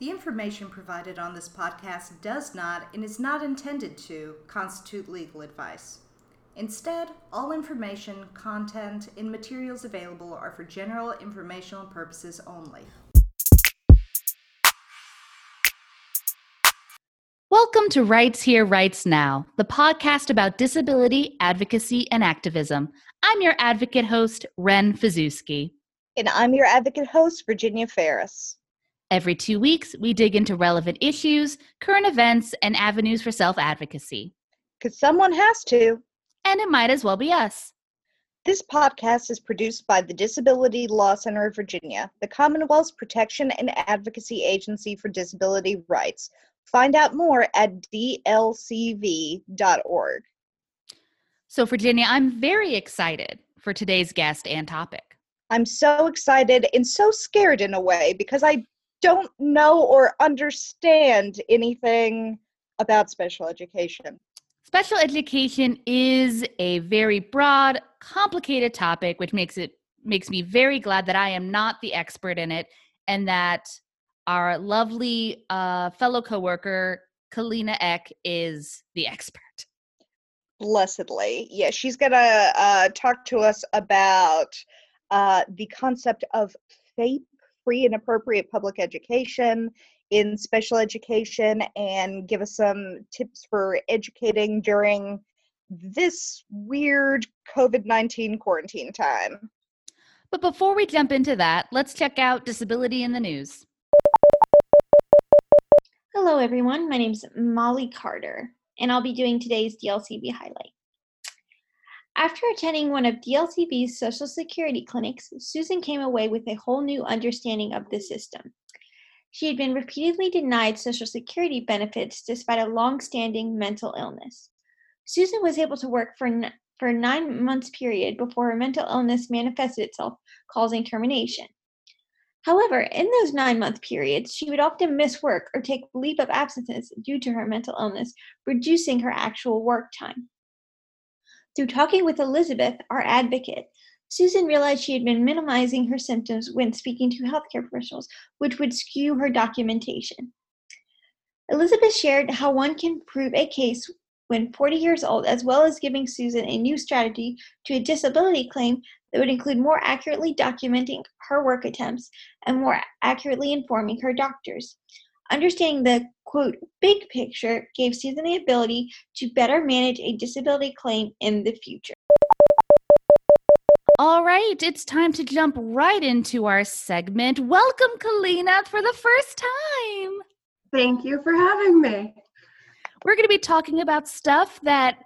The information provided on this podcast does not and is not intended to constitute legal advice. Instead, all information, content, and materials available are for general informational purposes only. Welcome to Rights Here, Rights Now, the podcast about disability, advocacy, and activism. I'm your advocate host, Ren Fizewski. And I'm your advocate host, Virginia Ferris. Every two weeks, we dig into relevant issues, current events, and avenues for self advocacy. Because someone has to. And it might as well be us. This podcast is produced by the Disability Law Center of Virginia, the Commonwealth's protection and advocacy agency for disability rights. Find out more at dlcv.org. So, Virginia, I'm very excited for today's guest and topic. I'm so excited and so scared in a way because I don't know or understand anything about special education. Special education is a very broad, complicated topic, which makes it makes me very glad that I am not the expert in it and that our lovely uh, fellow coworker Kalina Eck is the expert. Blessedly, yeah, she's gonna uh, talk to us about uh, the concept of FAPE, free and appropriate public education in special education, and give us some tips for educating during this weird COVID 19 quarantine time. But before we jump into that, let's check out disability in the news. Hello, everyone. My name is Molly Carter, and I'll be doing today's DLCV highlight. After attending one of DLCV's Social Security clinics, Susan came away with a whole new understanding of the system. She had been repeatedly denied Social Security benefits despite a long standing mental illness. Susan was able to work for, n- for a nine months period before her mental illness manifested itself, causing termination. However, in those nine month periods, she would often miss work or take leave of absences due to her mental illness, reducing her actual work time. Through talking with Elizabeth, our advocate, Susan realized she had been minimizing her symptoms when speaking to healthcare professionals, which would skew her documentation. Elizabeth shared how one can prove a case when 40 years old, as well as giving Susan a new strategy to a disability claim that would include more accurately documenting her work attempts and more accurately informing her doctors. Understanding the quote big picture gave Susan the ability to better manage a disability claim in the future. All right, it's time to jump right into our segment. Welcome, Kalina, for the first time. Thank you for having me. We're going to be talking about stuff that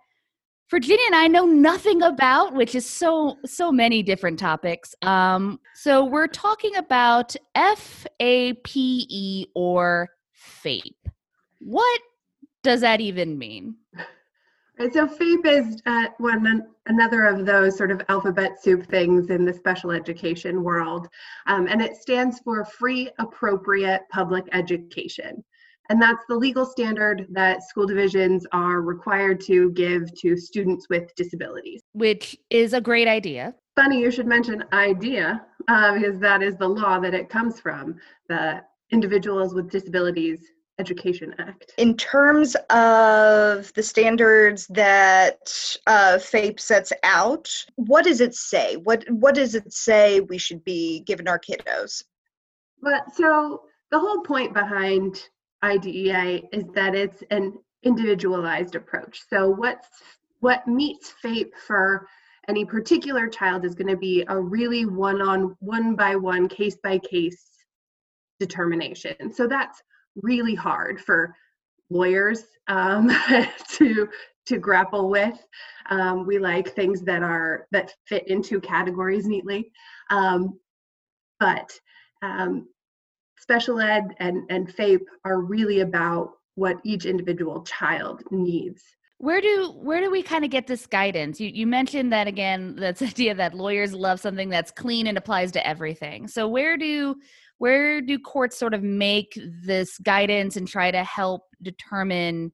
Virginia and I know nothing about, which is so so many different topics. Um, so we're talking about FAPE or FAPE. What does that even mean? Right, so FAPE is uh, one another of those sort of alphabet soup things in the special education world, um, and it stands for Free Appropriate Public Education. And that's the legal standard that school divisions are required to give to students with disabilities. Which is a great idea. Funny you should mention idea, uh, because that is the law that it comes from the Individuals with Disabilities Education Act. In terms of the standards that uh, FAPE sets out, what does it say? What What does it say we should be giving our kiddos? But so the whole point behind IDEA is that it's an individualized approach. So what's what meets FAPE for any particular child is going to be a really one-on one by one case by case determination. So that's really hard for lawyers um, to to grapple with. Um, we like things that are that fit into categories neatly, um, but um, special ed and and FAPE are really about what each individual child needs. Where do where do we kind of get this guidance? You you mentioned that again, that's idea that lawyers love something that's clean and applies to everything. So where do where do courts sort of make this guidance and try to help determine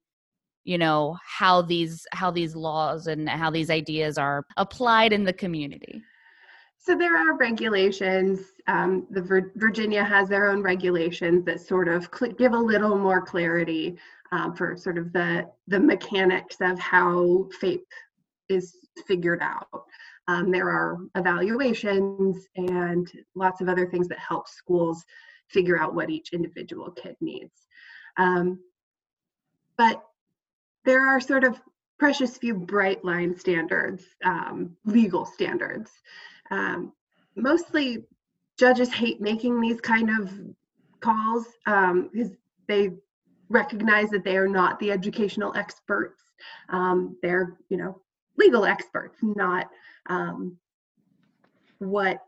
you know how these how these laws and how these ideas are applied in the community So there are regulations. Um, the Vir- Virginia has their own regulations that sort of cl- give a little more clarity um, for sort of the the mechanics of how FAPE is figured out. Um, there are evaluations and lots of other things that help schools figure out what each individual kid needs. Um, but there are sort of precious few bright line standards, um, legal standards. Um, mostly judges hate making these kind of calls because um, they recognize that they are not the educational experts. Um, they're, you know, legal experts, not um, what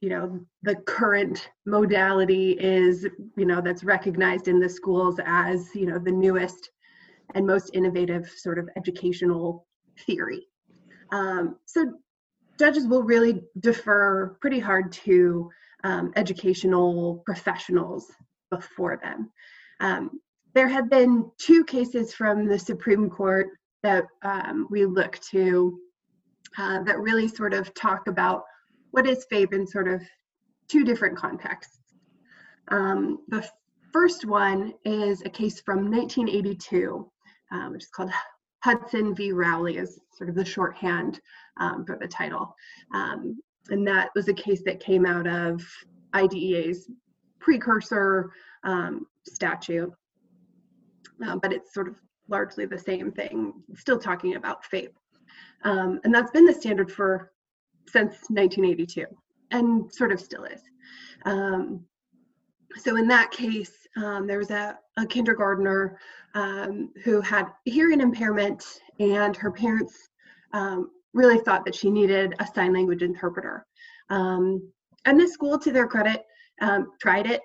you know the current modality is you know that's recognized in the schools as you know the newest and most innovative sort of educational theory. Um, so judges will really defer pretty hard to um, educational professionals before them. Um, there have been two cases from the supreme court that um, we look to uh, that really sort of talk about what is FAPE in sort of two different contexts. Um, the first one is a case from 1982, uh, which is called Hudson v. Rowley, is sort of the shorthand um, for the title. Um, and that was a case that came out of IDEA's precursor um, statute, uh, but it's sort of largely the same thing, still talking about FAPE. Um, and that's been the standard for since 1982 and sort of still is. Um, so in that case, um, there was a, a kindergartner um, who had hearing impairment and her parents um, really thought that she needed a sign language interpreter. Um, and the school, to their credit, tried it.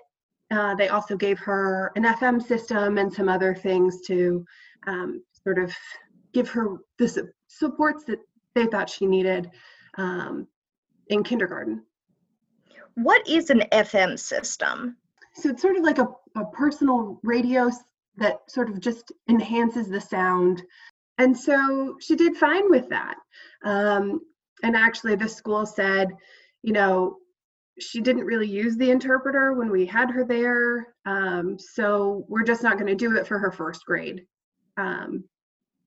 Uh, they also gave her an FM system and some other things to um, sort of give her the supports that they thought she needed um, in kindergarten. What is an FM system? So it's sort of like a, a personal radio that sort of just enhances the sound. And so she did fine with that. Um, and actually, the school said, you know, she didn't really use the interpreter when we had her there. Um, so we're just not going to do it for her first grade um,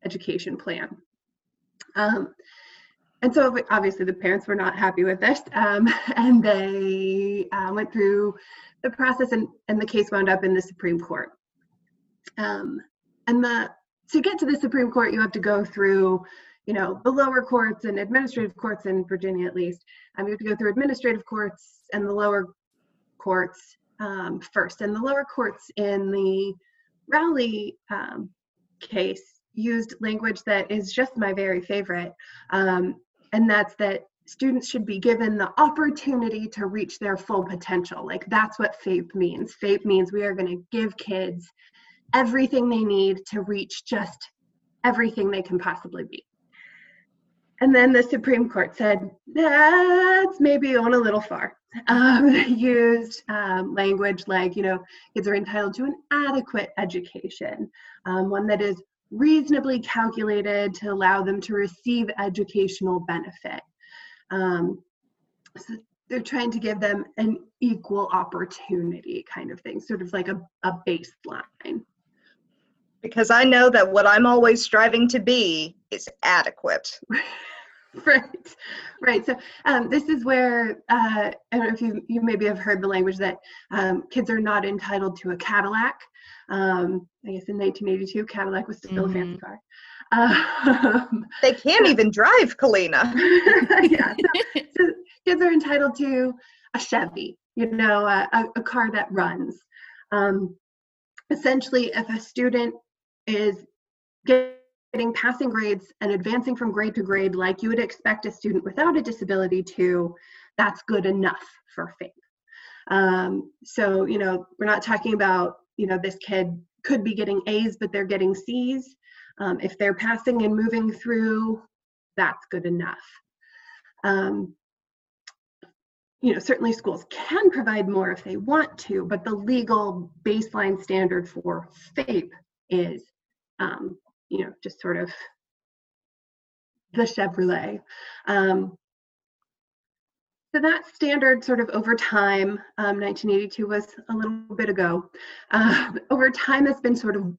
education plan. Um, and so obviously the parents were not happy with this um, and they uh, went through the process and, and the case wound up in the Supreme Court. Um, and the to get to the Supreme Court, you have to go through, you know, the lower courts and administrative courts in Virginia at least. Um, you have to go through administrative courts and the lower courts um, first. And the lower courts in the Rowley um, case used language that is just my very favorite, um, and that's that students should be given the opportunity to reach their full potential. Like that's what FAPE means. FAPE means we are going to give kids everything they need to reach just everything they can possibly be. And then the Supreme Court said, that's maybe going a little far. Um, used um, language like, you know, kids are entitled to an adequate education, um, one that is reasonably calculated to allow them to receive educational benefit. Um, so they're trying to give them an equal opportunity kind of thing, sort of like a, a baseline. Because I know that what I'm always striving to be is adequate. right right so um, this is where uh, i don't know if you you maybe have heard the language that um, kids are not entitled to a cadillac um, I guess in 1982, Cadillac was still mm-hmm. a fancy car. Um, they can't even drive, Kalina. yeah, so, so, kids are entitled to a Chevy, you know, a, a car that runs. Um, essentially, if a student is getting passing grades and advancing from grade to grade like you would expect a student without a disability to, that's good enough for FAPE. Um, so, you know, we're not talking about you know this kid could be getting A's but they're getting C's. Um, if they're passing and moving through, that's good enough. Um, you know, certainly schools can provide more if they want to, but the legal baseline standard for FAPE is, um, you know, just sort of the Chevrolet. Um, so that standard sort of over time, um, 1982 was a little bit ago, uh, over time has been sort of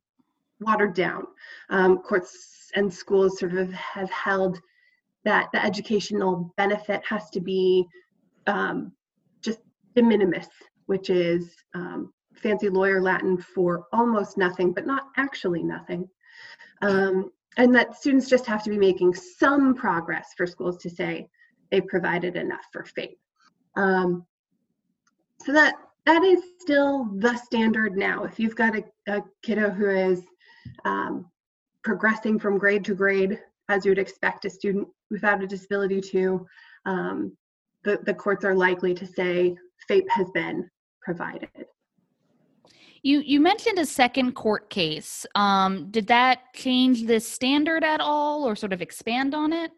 watered down. Um, courts and schools sort of have held that the educational benefit has to be um, just de minimis, which is um, fancy lawyer Latin for almost nothing, but not actually nothing. Um, and that students just have to be making some progress for schools to say, they provided enough for FAPE. Um, so that that is still the standard now. If you've got a, a kiddo who is um, progressing from grade to grade, as you would expect a student without a disability to, um, the, the courts are likely to say FAPE has been provided. You you mentioned a second court case. Um, did that change the standard at all, or sort of expand on it?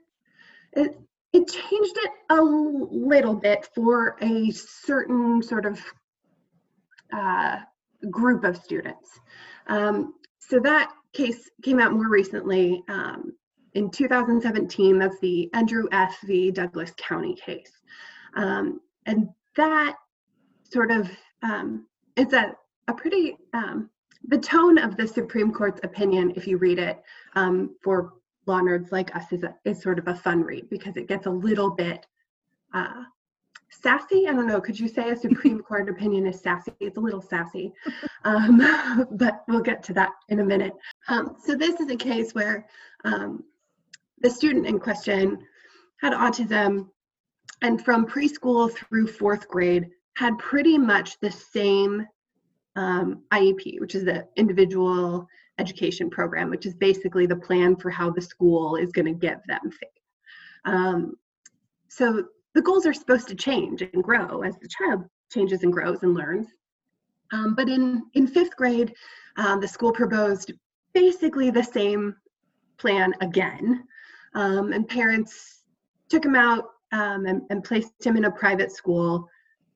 It, it changed it a little bit for a certain sort of uh, group of students. Um, so that case came out more recently um, in 2017. That's the Endrew F. v. Douglas County case. Um, and that sort of um, is a, a pretty, um, the tone of the Supreme Court's opinion, if you read it um, for law nerds like us is, a, is sort of a fun read because it gets a little bit uh, sassy. I don't know. Could you say a Supreme Court opinion is sassy? It's a little sassy, um, but we'll get to that in a minute. Um, so this is a case where um, the student in question had autism and from preschool through fourth grade had pretty much the same um, IEP, which is the individual education program, which is basically the plan for how the school is going to give them FAPE. Um, so the goals are supposed to change and grow as the child changes and grows and learns. Um, but in, in fifth grade, um, the school proposed basically the same plan again. Um, and parents took him out um, and, and placed him in a private school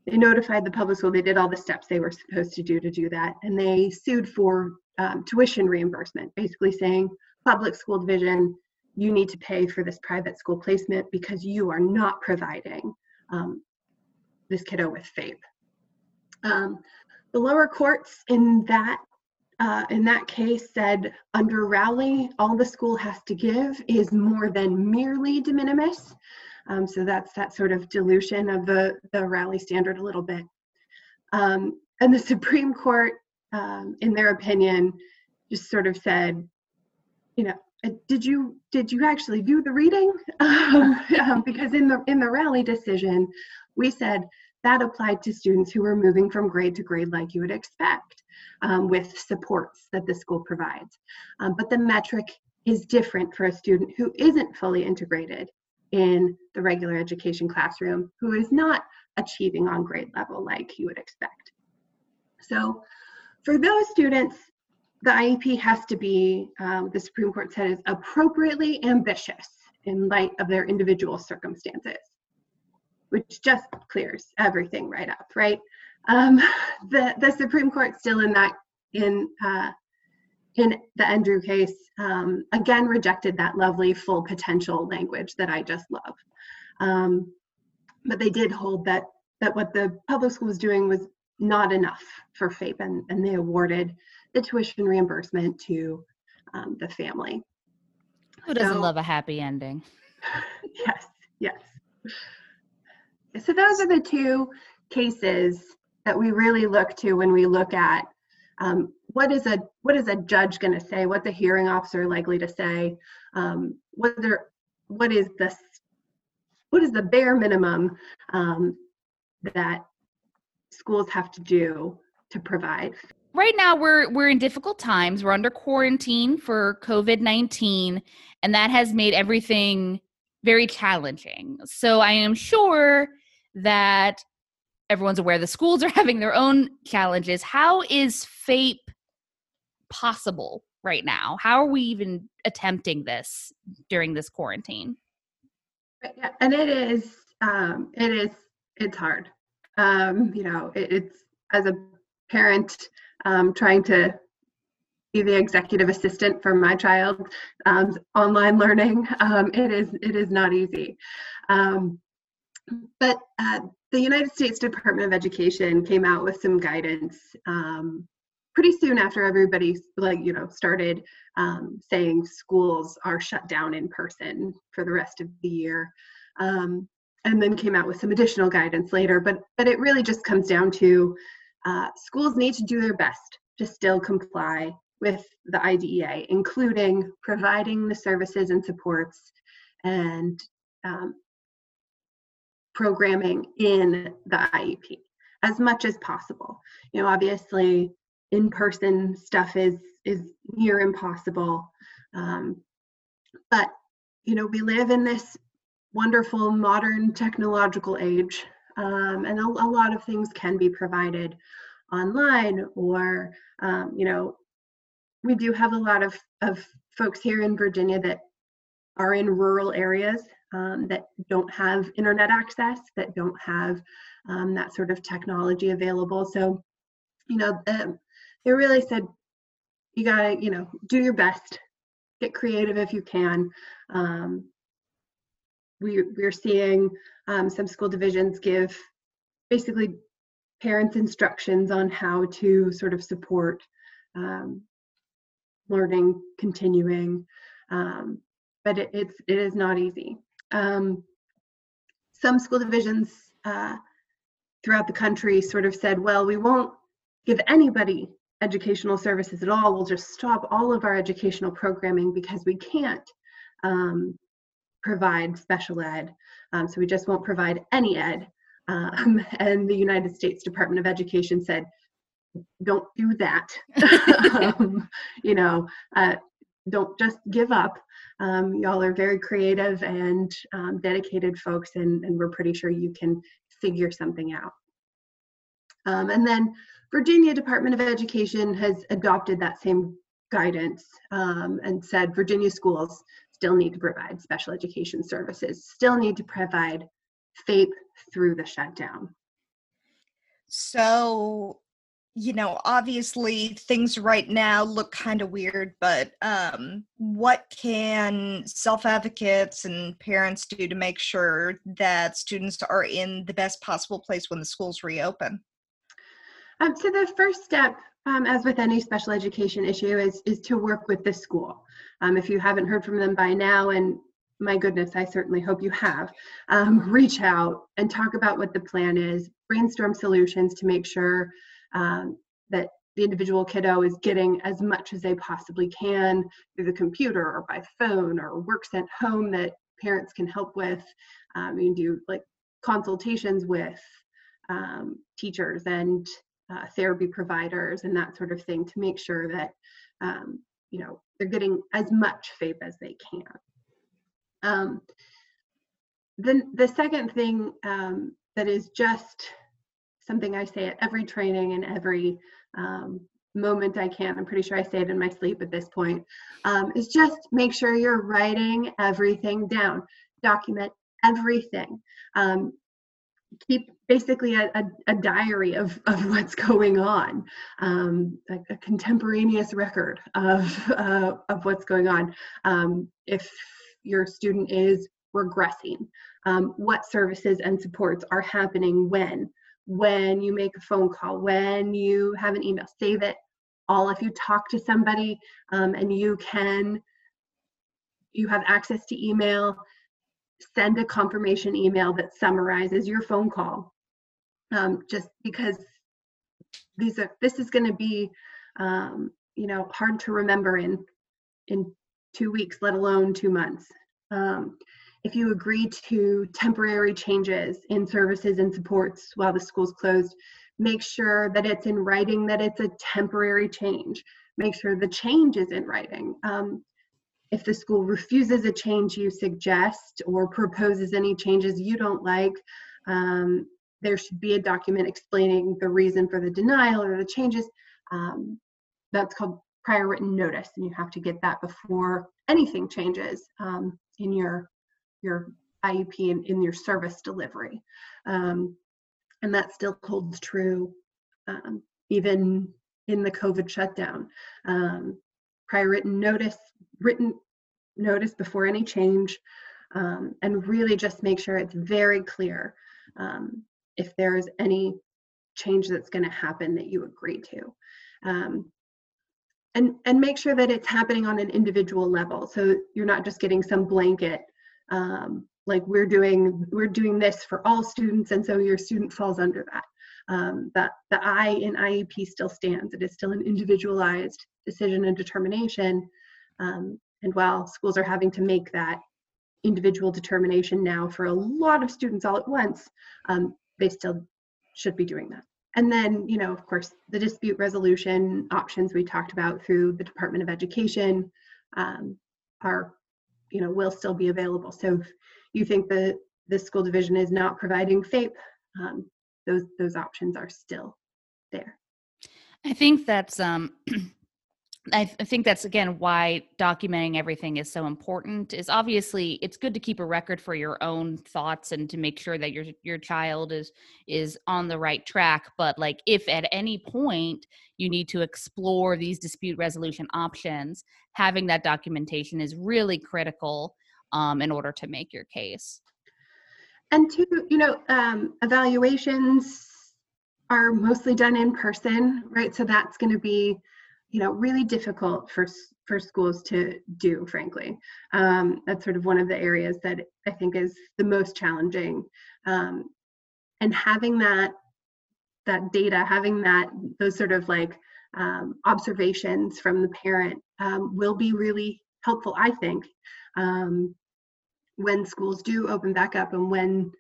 they notified the public school they did all the steps they were supposed to do to do that and they sued for um, tuition reimbursement, basically saying, public school division, you need to pay for this private school placement because you are not providing um, this kiddo with FAPE. Um, the lower courts in that uh, in that case said under Rowley, all the school has to give is more than merely de minimis. Um, so that's that sort of dilution of the, the Rowley standard a little bit. Um, and the Supreme Court um, in their opinion, just sort of said, you know, uh, did you did you actually do the reading? um, because in the in the Rowley decision, we said that applied to students who were moving from grade to grade like you would expect, um, with supports that the school provides. Um, but the metric is different for a student who isn't fully integrated in the regular education classroom, who is not achieving on grade level like you would expect. So for those students, the IEP has to be, um, the Supreme Court said, is appropriately ambitious in light of their individual circumstances, which just clears everything right up, right? Um, the, the Supreme Court still in that, in, uh, in the Endrew case, um, again rejected that lovely full potential language that I just love. Um, but they did hold that that what the public school was doing was not enough for FAPE, and, and they awarded the tuition reimbursement to um, the family. Who doesn't so, love a happy ending? Yes, yes. So those are the two cases that we really look to when we look at um, what is a what is a judge going to say, what's the hearing officer likely to say, um, whether what is the what is the bare minimum um, that schools have to do to provide? Right now we're we're in difficult times. We're under quarantine for covid-19 and that has made everything very challenging. So i am sure that everyone's aware the schools are having their own challenges. How is fape possible right now how are we even attempting this during this quarantine and it is um it is it's hard um, you know, it, it's as a parent um, trying to be the executive assistant for my child um, online learning. Um, it is it is not easy. Um, but uh, the United States Department of Education came out with some guidance um, pretty soon after everybody like you know started um, saying schools are shut down in person for the rest of the year um, and then came out with some additional guidance later but but it really just comes down to uh, schools need to do their best to still comply with the IDEA, including providing the services and supports and um, programming in the IEP as much as possible. You know, obviously, in-person stuff is is near impossible, um, but you know, we live in this wonderful modern technological age, um, and a, a, lot of things can be provided online or um, you know we do have a lot of, of folks here in Virginia that are in rural areas um, that don't have internet access, that don't have um, that sort of technology available. So, you know, they really said, you gotta, you know, do your best, get creative if you can. Um, we, we're seeing um, some school divisions give basically parents instructions on how to sort of support um, learning, continuing, um, but it, it's it is not easy. Um, some school divisions uh, throughout the country sort of said, well, we won't give anybody educational services at all. We'll just stop all of our educational programming because we can't um, provide special ed. Um, so we just won't provide any ed. Um, and the United States Department of Education said, don't do that. um, you know, uh, don't just give up. Um, y'all are very creative and um, dedicated folks, and, and, we're pretty sure you can figure something out. Um, and then Virginia Department of Education has adopted that same guidance um, and said Virginia schools still need to provide special education services, still need to provide FAPE through the shutdown. So you know obviously things right now look kind of weird but um, what can self advocates and parents do to make sure that students are in the best possible place when the schools reopen um, so the first step um, as with any special education issue is is to work with the school um, if you haven't heard from them by now and my goodness i certainly hope you have um, reach out and talk about what the plan is brainstorm solutions to make sure um, that the individual kiddo is getting as much as they possibly can through the computer or by phone or work sent home that parents can help with. Um, you can do like consultations with teachers and uh, therapy providers and that sort of thing to make sure that um, you know they're getting as much FAPE as they can. Um, then the second thing um, that is just something I say at every training and every um, moment I can. I'm pretty sure I say it in my sleep at this point. Um, is just make sure you're writing everything down. Document everything. Um, keep basically a, a, a, diary of, of what's going on, um, a contemporaneous record of, uh, of what's going on. Um, if your student is regressing, um, what services and supports are happening when, when you make a phone call, when you have an email, save it all. If you talk to somebody um, and you can, you have access to email, send a confirmation email that summarizes your phone call. Um, just because these are, this is going to be, um, you know, hard to remember in in two weeks, let alone two months. Um, if you agree to temporary changes in services and supports while the school's closed, make sure that it's in writing that it's a temporary change. Make sure the change is in writing. Um, if the school refuses a change you suggest or proposes any changes you don't like, um, there should be a document explaining the reason for the denial or the changes. Um, that's called prior written notice, and you have to get that before anything changes um, in your your IEP in, in your service delivery. Um, and that still holds true um, even in the COVID shutdown. Um, prior written notice, written notice before any change, um, and really just make sure it's very clear um, if there's any change that's going to happen that you agree to. Um, and, and make sure that it's happening on an individual level. So you're not just getting some blanket, um, like we're doing, we're doing this for all students, and so your student falls under that. Um, that the I in IEP still stands. It is still an individualized decision and determination. Um, and while schools are having to make that individual determination now for a lot of students all at once, um, they still should be doing that. And then, you know, of course, the dispute resolution options we talked about through the Department of Education um, are, you know, will still be available. So if you think that the school division is not providing FAPE, um, those those options are still there. I think that's um I, th- I think that's again why documenting everything is so important is obviously it's good to keep a record for your own thoughts and to make sure that your your child is is on the right track but like if at any point you need to explore these dispute resolution options having that documentation is really critical um, in order to make your case. And two you know um, evaluations are mostly done in person right? So that's going to be you know really difficult for for schools to do frankly. Um, that's sort of one of the areas that i think is the most challenging. Um, and having that that data having that those sort of like um, observations from the parent um, will be really helpful i think um, when schools do open back up and when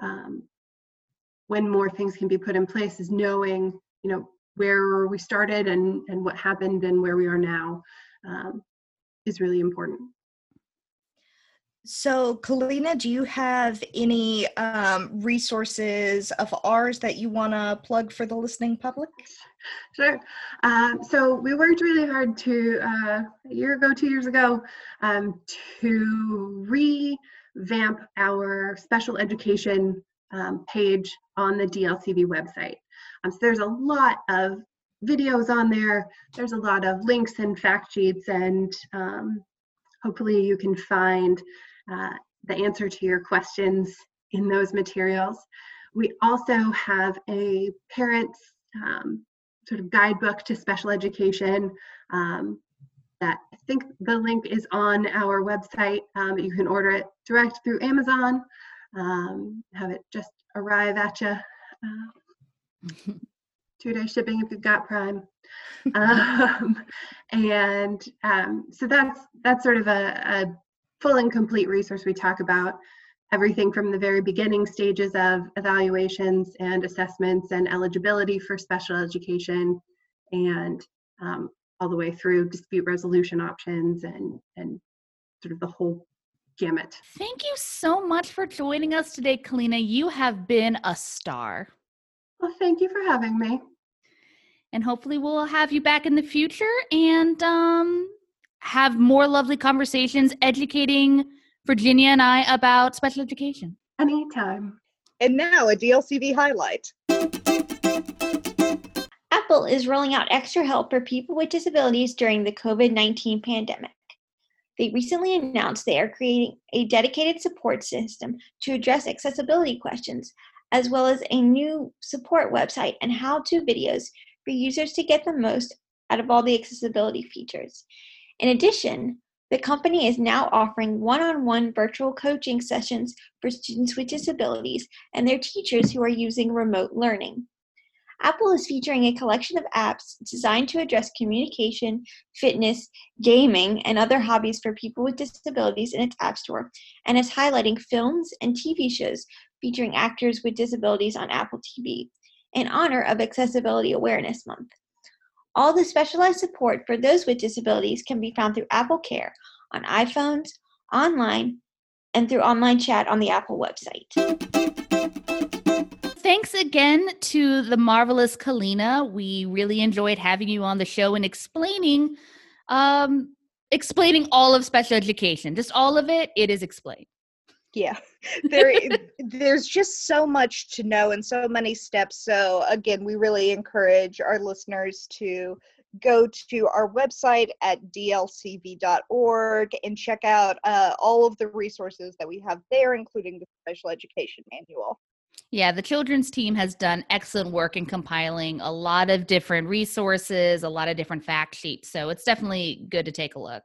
um, when more things can be put in place is knowing you know where we started and, and what happened and where we are now um, is really important. So, Kalina, do you have any um, resources of ours that you want to plug for the listening public? Sure. Um, so, we worked really hard to, uh, a year ago, two years ago, um, to revamp our special education um, page on the DLCV website. Um, so there's a lot of videos on there. There's a lot of links and fact sheets, and um, hopefully you can find uh, the answer to your questions in those materials. We also have a parents um, sort of guidebook to special education um, that I think the link is on our website. Um, you can order it direct through Amazon, um, have it just arrive at you. Uh, two day shipping if you've got Prime. um, and um, so that's that's sort of a, a full and complete resource. We talk about everything from the very beginning stages of evaluations and assessments and eligibility for special education, and um, all the way through dispute resolution options and and sort of the whole gamut. Thank you so much for joining us today, Kalina. You have been a star. Well, thank you for having me. And hopefully, we'll have you back in the future and um, have more lovely conversations educating Virginia and I about special education. Anytime. And now a DLCV highlight. Apple is rolling out extra help for people with disabilities during the COVID 19 pandemic. They recently announced they are creating a dedicated support system to address accessibility questions as well as a new support website and how to videos for users to get the most out of all the accessibility features. In addition, the company is now offering one on one virtual coaching sessions for students with disabilities and their teachers who are using remote learning. Apple is featuring a collection of apps designed to address communication, fitness, gaming, and other hobbies for people with disabilities in its App Store, and is highlighting films and TV shows featuring actors with disabilities on Apple TV in honor of Accessibility Awareness Month. All the specialized support for those with disabilities can be found through Apple Care on iPhones, online, and through online chat on the Apple website. Thanks again to the marvelous Kalina. We really enjoyed having you on the show and explaining um explaining all of special education. Just all of it, it is explained. Yeah, there there's just so much to know and so many steps. So again, we really encourage our listeners to go to our website at dlcv.org and check out uh, all of the resources that we have there, including the special education manual. Yeah, the children's team has done excellent work in compiling a lot of different resources, a lot of different fact sheets. So it's definitely good to take a look.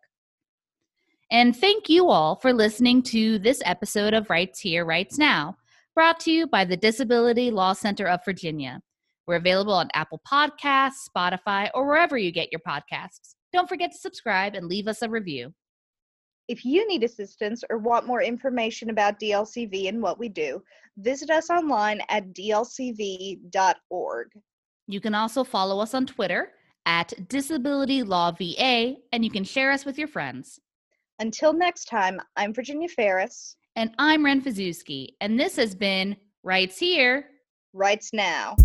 And thank you all for listening to this episode of Rights Here, Rights Now, brought to you by the Disability Law Center of Virginia. We're available on Apple Podcasts, Spotify, or wherever you get your podcasts. Don't forget to subscribe and leave us a review. If you need assistance or want more information about DLCV and what we do, visit us online at dlcv.org. You can also follow us on Twitter at Disability Law VA, and you can share us with your friends. Until next time, I'm Virginia Ferris. And I'm Ren Fizewski, and this has been Rights Here, Rights Now.